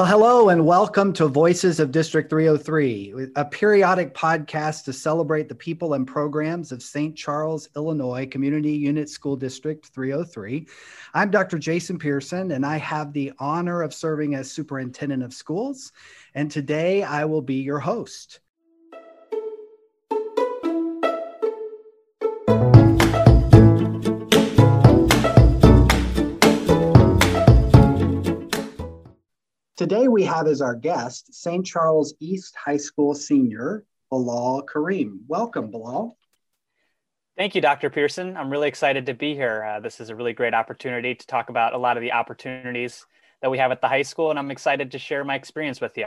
Well, hello and welcome to Voices of District 303, a periodic podcast to celebrate the people and programs of St. Charles, Illinois Community Unit School District 303. I'm Dr. Jason Pearson, and I have the honor of serving as Superintendent of Schools. And today I will be your host. Today we have as our guest St. Charles East High School senior Bilal Karim. Welcome, Bilal. Thank you, Dr. Pearson. I'm really excited to be here. Uh, this is a really great opportunity to talk about a lot of the opportunities that we have at the high school, and I'm excited to share my experience with you.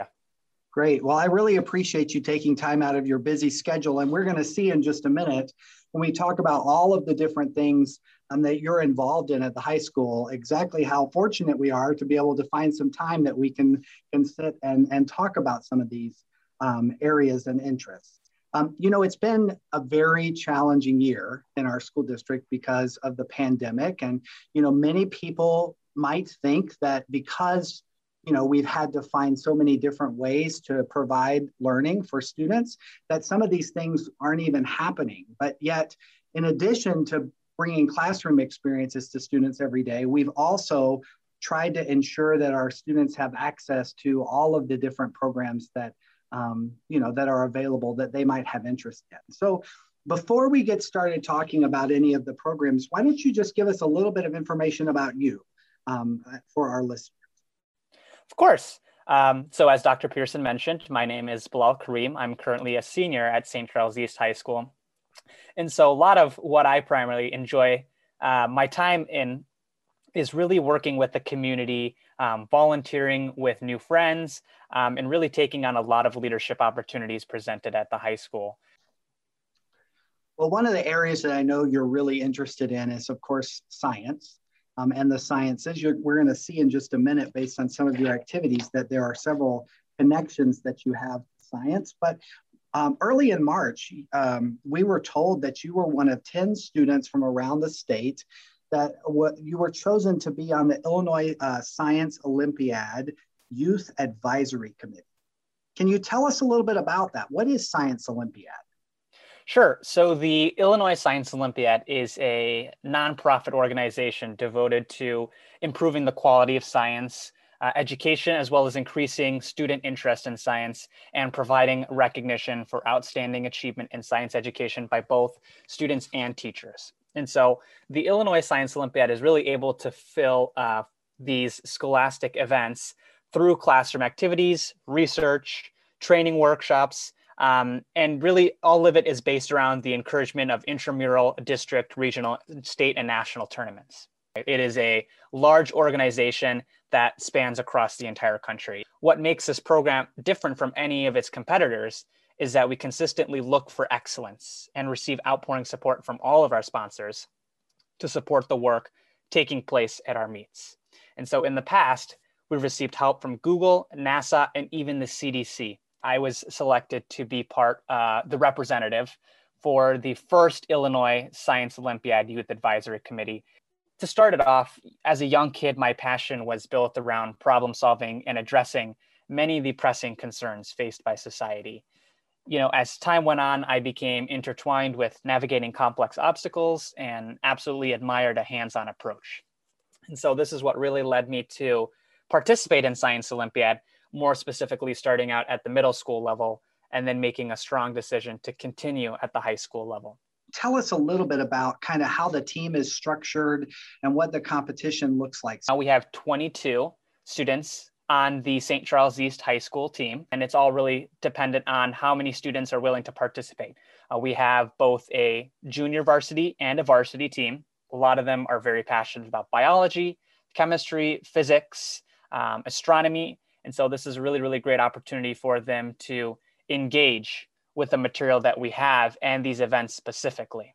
Great. Well, I really appreciate you taking time out of your busy schedule, and we're going to see in just a minute when we talk about all of the different things um, that you're involved in at the high school, exactly how fortunate we are to be able to find some time that we can, can sit and, and talk about some of these um, areas and interests. Um, you know, it's been a very challenging year in our school district because of the pandemic. And, you know, many people might think that because you know we've had to find so many different ways to provide learning for students that some of these things aren't even happening but yet in addition to bringing classroom experiences to students every day, we've also tried to ensure that our students have access to all of the different programs that um, you know that are available that they might have interest in. So before we get started talking about any of the programs, why don't you just give us a little bit of information about you um, for our listeners? Of course. Um, so as Dr. Pearson mentioned, my name is Bilal Karim. I'm currently a senior at St. Charles East High School. And so a lot of what I primarily enjoy uh, my time in is really working with the community, um, volunteering with new friends, um, and really taking on a lot of leadership opportunities presented at the high school. Well, one of the areas that I know you're really interested in is, of course, science. Um, and the sciences. You're, we're going to see in just a minute, based on some of your activities, that there are several connections that you have science. But um, early in March, um, we were told that you were one of 10 students from around the state that you were chosen to be on the Illinois uh, Science Olympiad Youth Advisory Committee. Can you tell us a little bit about that? What is Science Olympiad? Sure. So the Illinois Science Olympiad is a nonprofit organization devoted to improving the quality of science uh, education, as well as increasing student interest in science and providing recognition for outstanding achievement in science education by both students and teachers. And so the Illinois Science Olympiad is really able to fill uh, these scholastic events through classroom activities, research, training workshops, um, and really all of it is based around the encouragement of intramural, district, regional, state, and national tournaments. It is a large organization that spans across the entire country. What makes this program different from any of its competitors is that we consistently look for excellence and receive outpouring support from all of our sponsors to support the work taking place at our meets. And so in the past, we've received help from Google, NASA, and even the CDC. I was selected to be part, uh, the representative for the first Illinois Science Olympiad Youth Advisory Committee to start it off, as a young kid, my passion was built around problem solving and addressing many of the pressing concerns faced by society. You know, as time went on, I became intertwined with navigating complex obstacles and absolutely admired a hands on approach. And so, this is what really led me to participate in Science Olympiad, more specifically, starting out at the middle school level and then making a strong decision to continue at the high school level tell us a little bit about kind of how the team is structured and what the competition looks like. Now we have 22 students on the St. Charles East High School team, and it's all really dependent on how many students are willing to participate. Uh, we have both a junior varsity and a varsity team. A lot of them are very passionate about biology, chemistry, physics, um, astronomy. And so this is a really, really great opportunity for them to engage with the material that we have and these events specifically.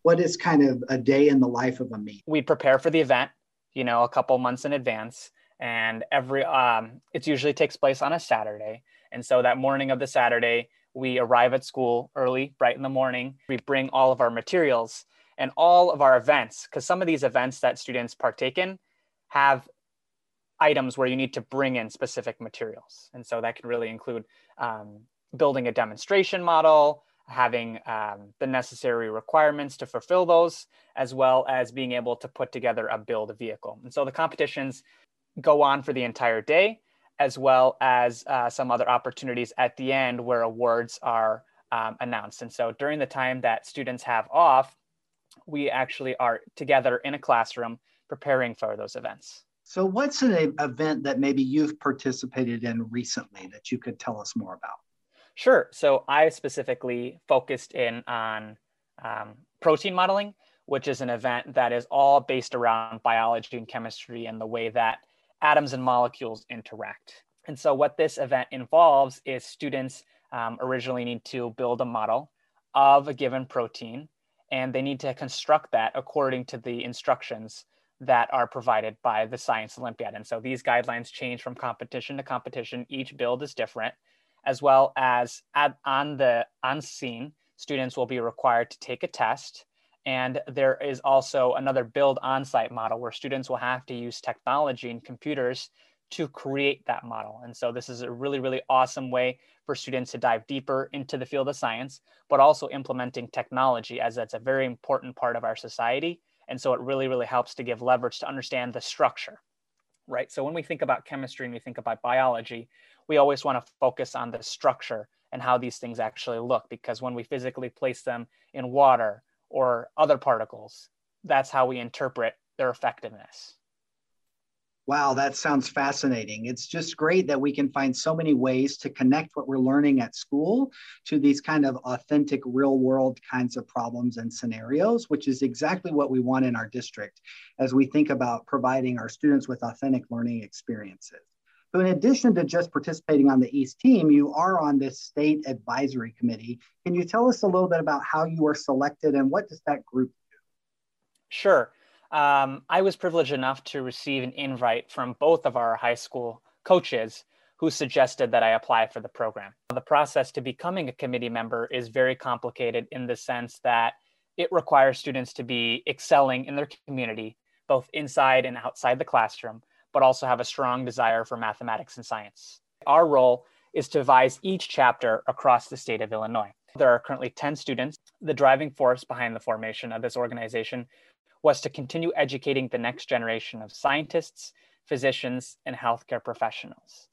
What is kind of a day in the life of a meet? We prepare for the event, you know, a couple months in advance, and every um, it usually takes place on a Saturday. And so that morning of the Saturday, we arrive at school early, bright in the morning. We bring all of our materials and all of our events, because some of these events that students partake in have items where you need to bring in specific materials. And so that can really include um, building a demonstration model, having um, the necessary requirements to fulfill those, as well as being able to put together a build vehicle. And so the competitions go on for the entire day, as well as uh, some other opportunities at the end where awards are um, announced. And so during the time that students have off, we actually are together in a classroom preparing for those events. So, what's an event that maybe you've participated in recently that you could tell us more about? Sure. So I specifically focused in on um, protein modeling, which is an event that is all based around biology and chemistry and the way that atoms and molecules interact. And so what this event involves is students um, originally need to build a model of a given protein, and they need to construct that according to the instructions that are provided by the Science Olympiad. And so these guidelines change from competition to competition. Each build is different as well as at, on the on scene, students will be required to take a test. And there is also another build on-site model where students will have to use technology and computers to create that model. And so this is a really, really awesome way for students to dive deeper into the field of science, but also implementing technology as that's a very important part of our society. And so it really, really helps to give leverage to understand the structure, right? So when we think about chemistry and we think about biology, we always want to focus on the structure and how these things actually look because when we physically place them in water or other particles, that's how we interpret their effectiveness. Wow, that sounds fascinating. It's just great that we can find so many ways to connect what we're learning at school to these kind of authentic, real world kinds of problems and scenarios, which is exactly what we want in our district as we think about providing our students with authentic learning experiences. So, in addition to just participating on the East team, you are on this state advisory committee. Can you tell us a little bit about how you are selected and what does that group do? Sure. Um, I was privileged enough to receive an invite from both of our high school coaches who suggested that I apply for the program. The process to becoming a committee member is very complicated in the sense that it requires students to be excelling in their community, both inside and outside the classroom, but also have a strong desire for mathematics and science. Our role is to advise each chapter across the state of Illinois. There are currently 10 students. The driving force behind the formation of this organization was to continue educating the next generation of scientists, physicians, and healthcare professionals.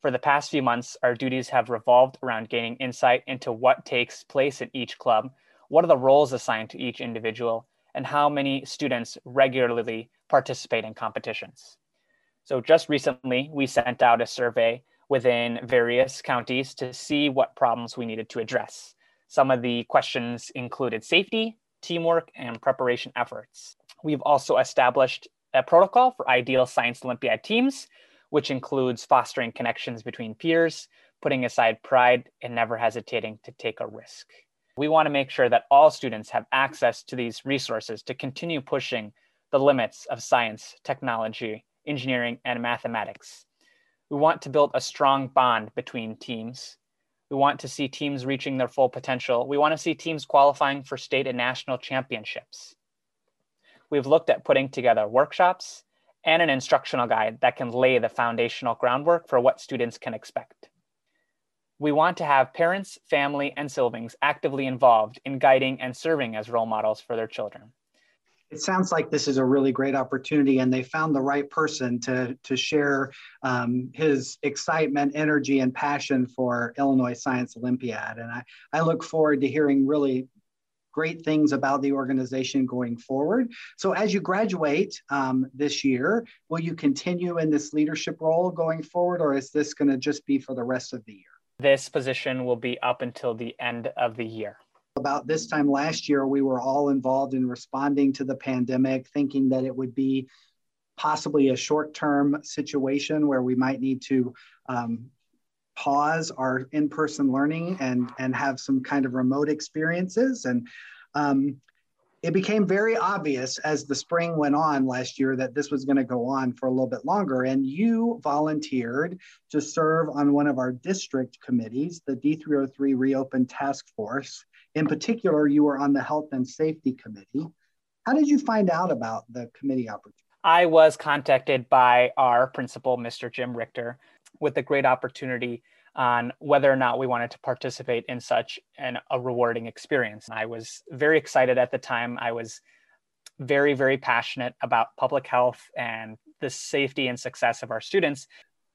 For the past few months, our duties have revolved around gaining insight into what takes place in each club, what are the roles assigned to each individual, and how many students regularly participate in competitions. So just recently, we sent out a survey within various counties to see what problems we needed to address. Some of the questions included safety, teamwork, and preparation efforts. We've also established a protocol for ideal science Olympiad teams, which includes fostering connections between peers, putting aside pride, and never hesitating to take a risk. We want to make sure that all students have access to these resources to continue pushing the limits of science, technology, engineering, and mathematics. We want to build a strong bond between teams. We want to see teams reaching their full potential. We want to see teams qualifying for state and national championships. We've looked at putting together workshops and an instructional guide that can lay the foundational groundwork for what students can expect. We want to have parents, family, and siblings actively involved in guiding and serving as role models for their children it sounds like this is a really great opportunity and they found the right person to, to share um, his excitement energy and passion for illinois science olympiad. And I, I look forward to hearing really great things about the organization going forward. So as you graduate um, this year will you continue in this leadership role going forward or is this going to just be for the rest of the year? This position will be up until the end of the year about this time last year, we were all involved in responding to the pandemic, thinking that it would be possibly a short term situation where we might need to um, pause our in person learning and, and have some kind of remote experiences. And um, it became very obvious as the spring went on last year that this was going to go on for a little bit longer. And you volunteered to serve on one of our district committees, the D303 Reopen Task Force. In particular, you were on the Health and Safety Committee. How did you find out about the committee opportunity? I was contacted by our principal, Mr. Jim Richter, with a great opportunity on whether or not we wanted to participate in such an, a rewarding experience. I was very excited at the time. I was very, very passionate about public health and the safety and success of our students.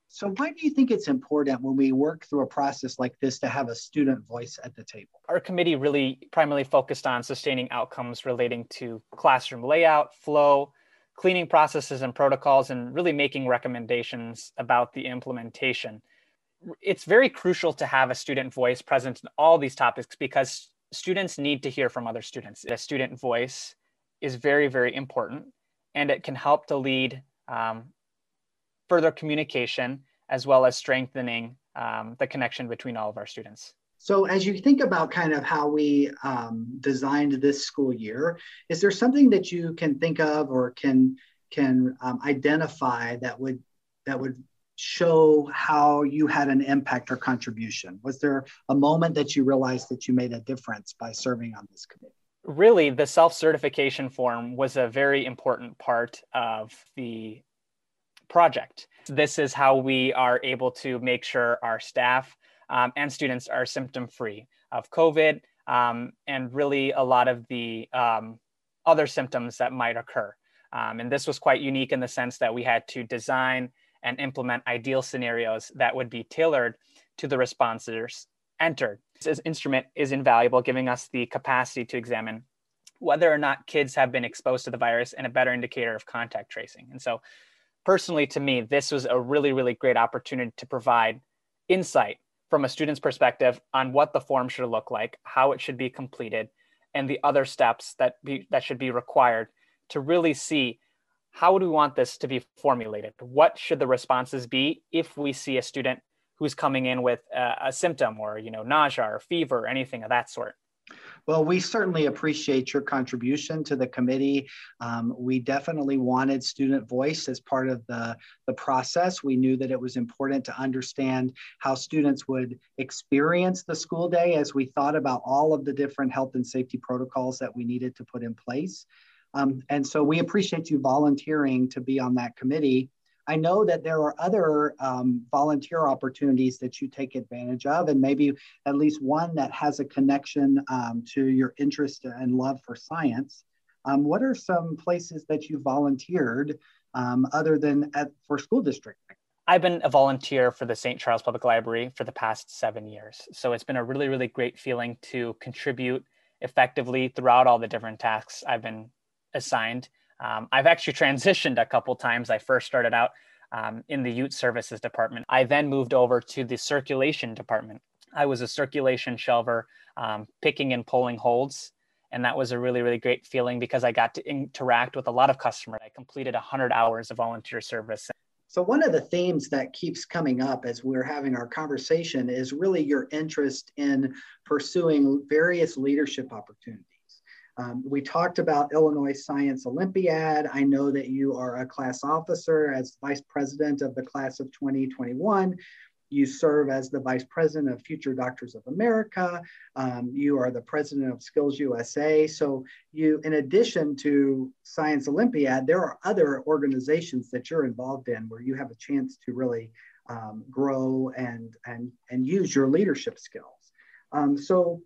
So, why do you think it's important when we work through a process like this to have a student voice at the table? Our committee really primarily focused on sustaining outcomes relating to classroom layout, flow, cleaning processes and protocols, and really making recommendations about the implementation. It's very crucial to have a student voice present in all these topics because students need to hear from other students. A student voice is very, very important, and it can help to lead um, further communication as well as strengthening um, the connection between all of our students. So, as you think about kind of how we um, designed this school year, is there something that you can think of or can can um, identify that would that would show how you had an impact or contribution? Was there a moment that you realized that you made a difference by serving on this committee? Really, the self certification form was a very important part of the project. This is how we are able to make sure our staff um, and students are symptom free of COVID um, and really a lot of the um, other symptoms that might occur. Um, and this was quite unique in the sense that we had to design and implement ideal scenarios that would be tailored to the responses entered. This instrument is invaluable, giving us the capacity to examine whether or not kids have been exposed to the virus and a better indicator of contact tracing. And so personally to me, this was a really, really great opportunity to provide insight from a student's perspective on what the form should look like, how it should be completed, and the other steps that be, that should be required to really see how do we want this to be formulated? What should the responses be if we see a student who's coming in with a, a symptom or you know nausea or fever or anything of that sort? Well, we certainly appreciate your contribution to the committee. Um, we definitely wanted student voice as part of the, the process. We knew that it was important to understand how students would experience the school day as we thought about all of the different health and safety protocols that we needed to put in place. Um, and so we appreciate you volunteering to be on that committee. I know that there are other um, volunteer opportunities that you take advantage of, and maybe at least one that has a connection um, to your interest and love for science. Um, what are some places that you volunteered um, other than at for school district? I've been a volunteer for the St. Charles Public Library for the past seven years. So it's been a really, really great feeling to contribute effectively throughout all the different tasks I've been assigned. Um, I've actually transitioned a couple times. I first started out um, in the youth services department. I then moved over to the circulation department. I was a circulation shelver, um, picking and pulling holds. And that was a really, really great feeling because I got to interact with a lot of customers. I completed 100 hours of volunteer service. So, one of the themes that keeps coming up as we're having our conversation is really your interest in pursuing various leadership opportunities. Um, we talked about Illinois Science Olympiad. I know that you are a class officer as vice president of the class of 2021. You serve as the vice president of Future Doctors of America. Um, you are the president of Skills USA. So, you, in addition to Science Olympiad, there are other organizations that you're involved in where you have a chance to really um, grow and and and use your leadership skills. Um, so,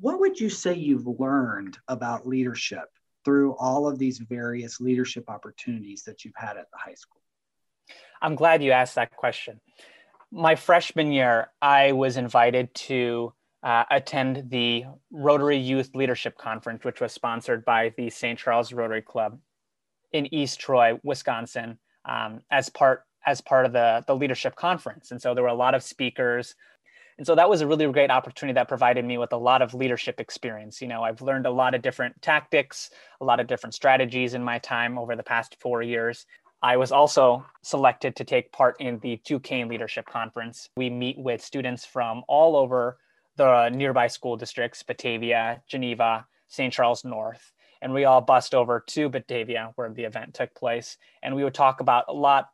what would you say you've learned about leadership through all of these various leadership opportunities that you've had at the high school? I'm glad you asked that question. My freshman year, I was invited to uh, attend the Rotary Youth Leadership Conference, which was sponsored by the St. Charles Rotary Club in East Troy, Wisconsin, um, as part as part of the, the leadership conference. And so there were a lot of speakers, and so that was a really great opportunity that provided me with a lot of leadership experience. You know, I've learned a lot of different tactics, a lot of different strategies in my time over the past four years. I was also selected to take part in the DuKane Leadership Conference. We meet with students from all over the nearby school districts Batavia, Geneva, St. Charles North. And we all bust over to Batavia where the event took place. And we would talk about a lot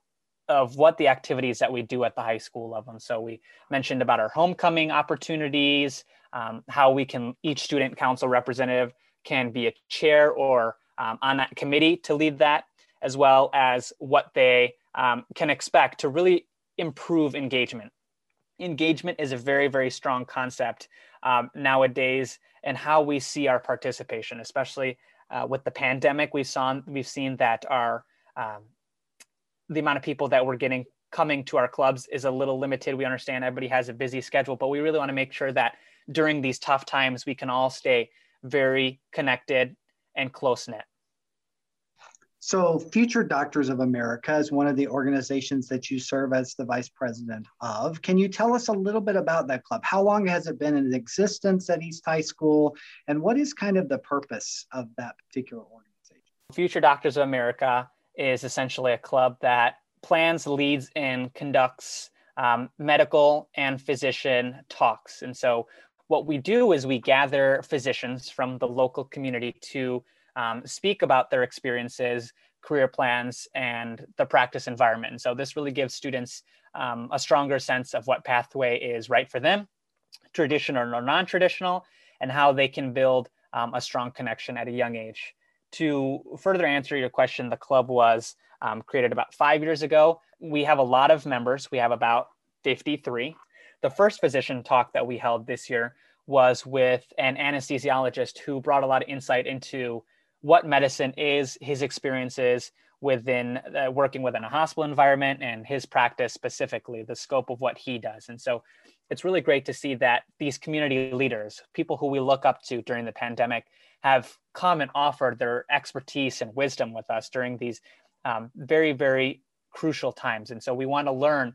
of what the activities that we do at the high school level. And so we mentioned about our homecoming opportunities, um, how we can, each student council representative can be a chair or um, on that committee to lead that, as well as what they um, can expect to really improve engagement. Engagement is a very, very strong concept um, nowadays and how we see our participation, especially uh, with the pandemic. We saw we've seen that our um, the amount of people that we're getting coming to our clubs is a little limited. We understand everybody has a busy schedule, but we really want to make sure that during these tough times we can all stay very connected and close knit. So, Future Doctors of America is one of the organizations that you serve as the vice president of. Can you tell us a little bit about that club? How long has it been in existence at East High School? And what is kind of the purpose of that particular organization? Future Doctors of America is essentially a club that plans, leads, and conducts um, medical and physician talks. And so, what we do is we gather physicians from the local community to um, speak about their experiences, career plans, and the practice environment. And so this really gives students um, a stronger sense of what pathway is right for them, traditional or non-traditional, and how they can build um, a strong connection at a young age. To further answer your question, the club was um, created about five years ago. We have a lot of members. We have about 53. The first physician talk that we held this year was with an anesthesiologist who brought a lot of insight into what medicine is, his experiences within uh, working within a hospital environment and his practice specifically, the scope of what he does. And so it's really great to see that these community leaders, people who we look up to during the pandemic, have come and offered their expertise and wisdom with us during these um, very, very crucial times. And so we want to learn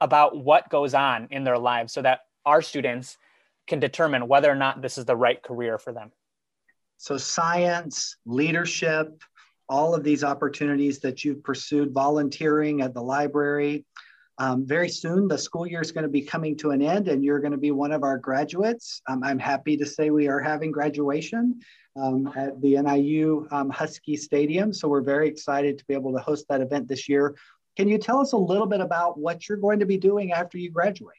about what goes on in their lives so that our students can determine whether or not this is the right career for them. So, science, leadership, all of these opportunities that you've pursued, volunteering at the library. Um, very soon, the school year is going to be coming to an end, and you're going to be one of our graduates. Um, I'm happy to say we are having graduation um, at the NIU um, Huskie Stadium. So, we're very excited to be able to host that event this year. Can you tell us a little bit about what you're going to be doing after you graduate?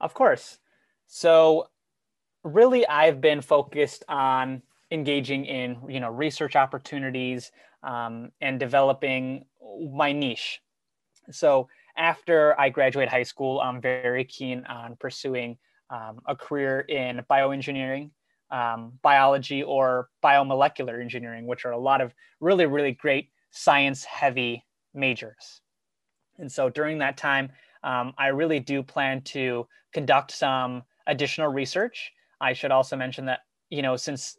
Of course. So, really, I've been focused on engaging in you know research opportunities um, and developing my niche so after i graduate high school i'm very keen on pursuing um, a career in bioengineering um, biology or biomolecular engineering which are a lot of really really great science heavy majors. And so during that time um, i really do plan to conduct some additional research. I should also mention that you know since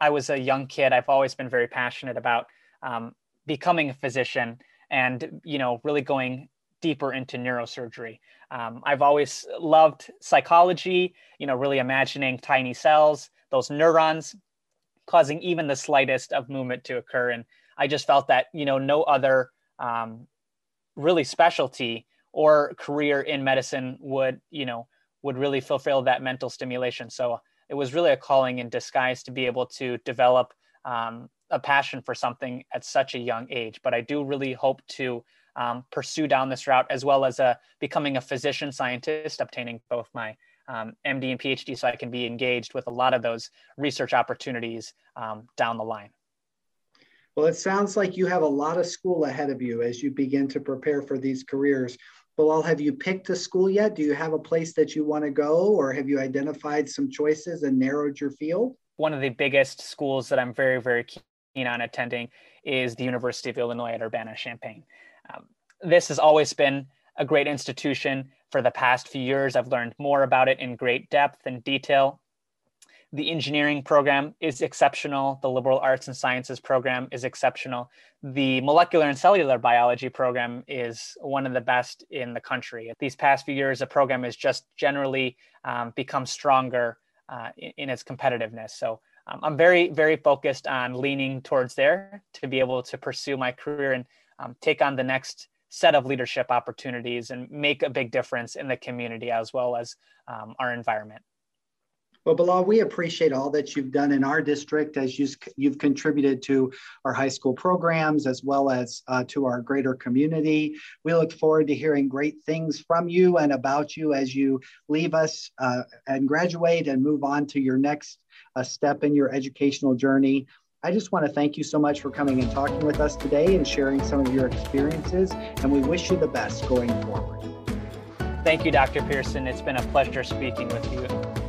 I was a young kid, I've always been very passionate about um, becoming a physician and you know really going deeper into neurosurgery. Um, I've always loved psychology, you know, really imagining tiny cells, those neurons causing even the slightest of movement to occur. And I just felt that, you know, no other um, really specialty or career in medicine would, you know, would really fulfill that mental stimulation. So it was really a calling in disguise to be able to develop um, a passion for something at such a young age. But I do really hope to um, pursue down this route as well as uh, becoming a physician scientist, obtaining both my um, MD and PhD so I can be engaged with a lot of those research opportunities um, down the line. Well, it sounds like you have a lot of school ahead of you as you begin to prepare for these careers. Bilal, have you picked a school yet? Do you have a place that you want to go, or have you identified some choices and narrowed your field? One of the biggest schools that I'm very, very keen on attending is the University of Illinois at Urbana Champaign. Um, this has always been a great institution. For the past few years, I've learned more about it in great depth and detail. The engineering program is exceptional. The liberal arts and sciences program is exceptional. The molecular and cellular biology program is one of the best in the country. These past few years, the program has just generally um, become stronger uh, in, in, its competitiveness. So um, I'm very, very focused on leaning towards there to be able to pursue my career and um, take on the next set of leadership opportunities and make a big difference in the community as well as um, our environment. Well, Bilal, we appreciate all that you've done in our district as you've contributed to our high school programs as well as uh, to our greater community. We look forward to hearing great things from you and about you as you leave us uh, and graduate and move on to your next uh, step in your educational journey. I just want to thank you so much for coming and talking with us today and sharing some of your experiences. And we wish you the best going forward. Thank you, Dr. Pearson. It's been a pleasure speaking with you.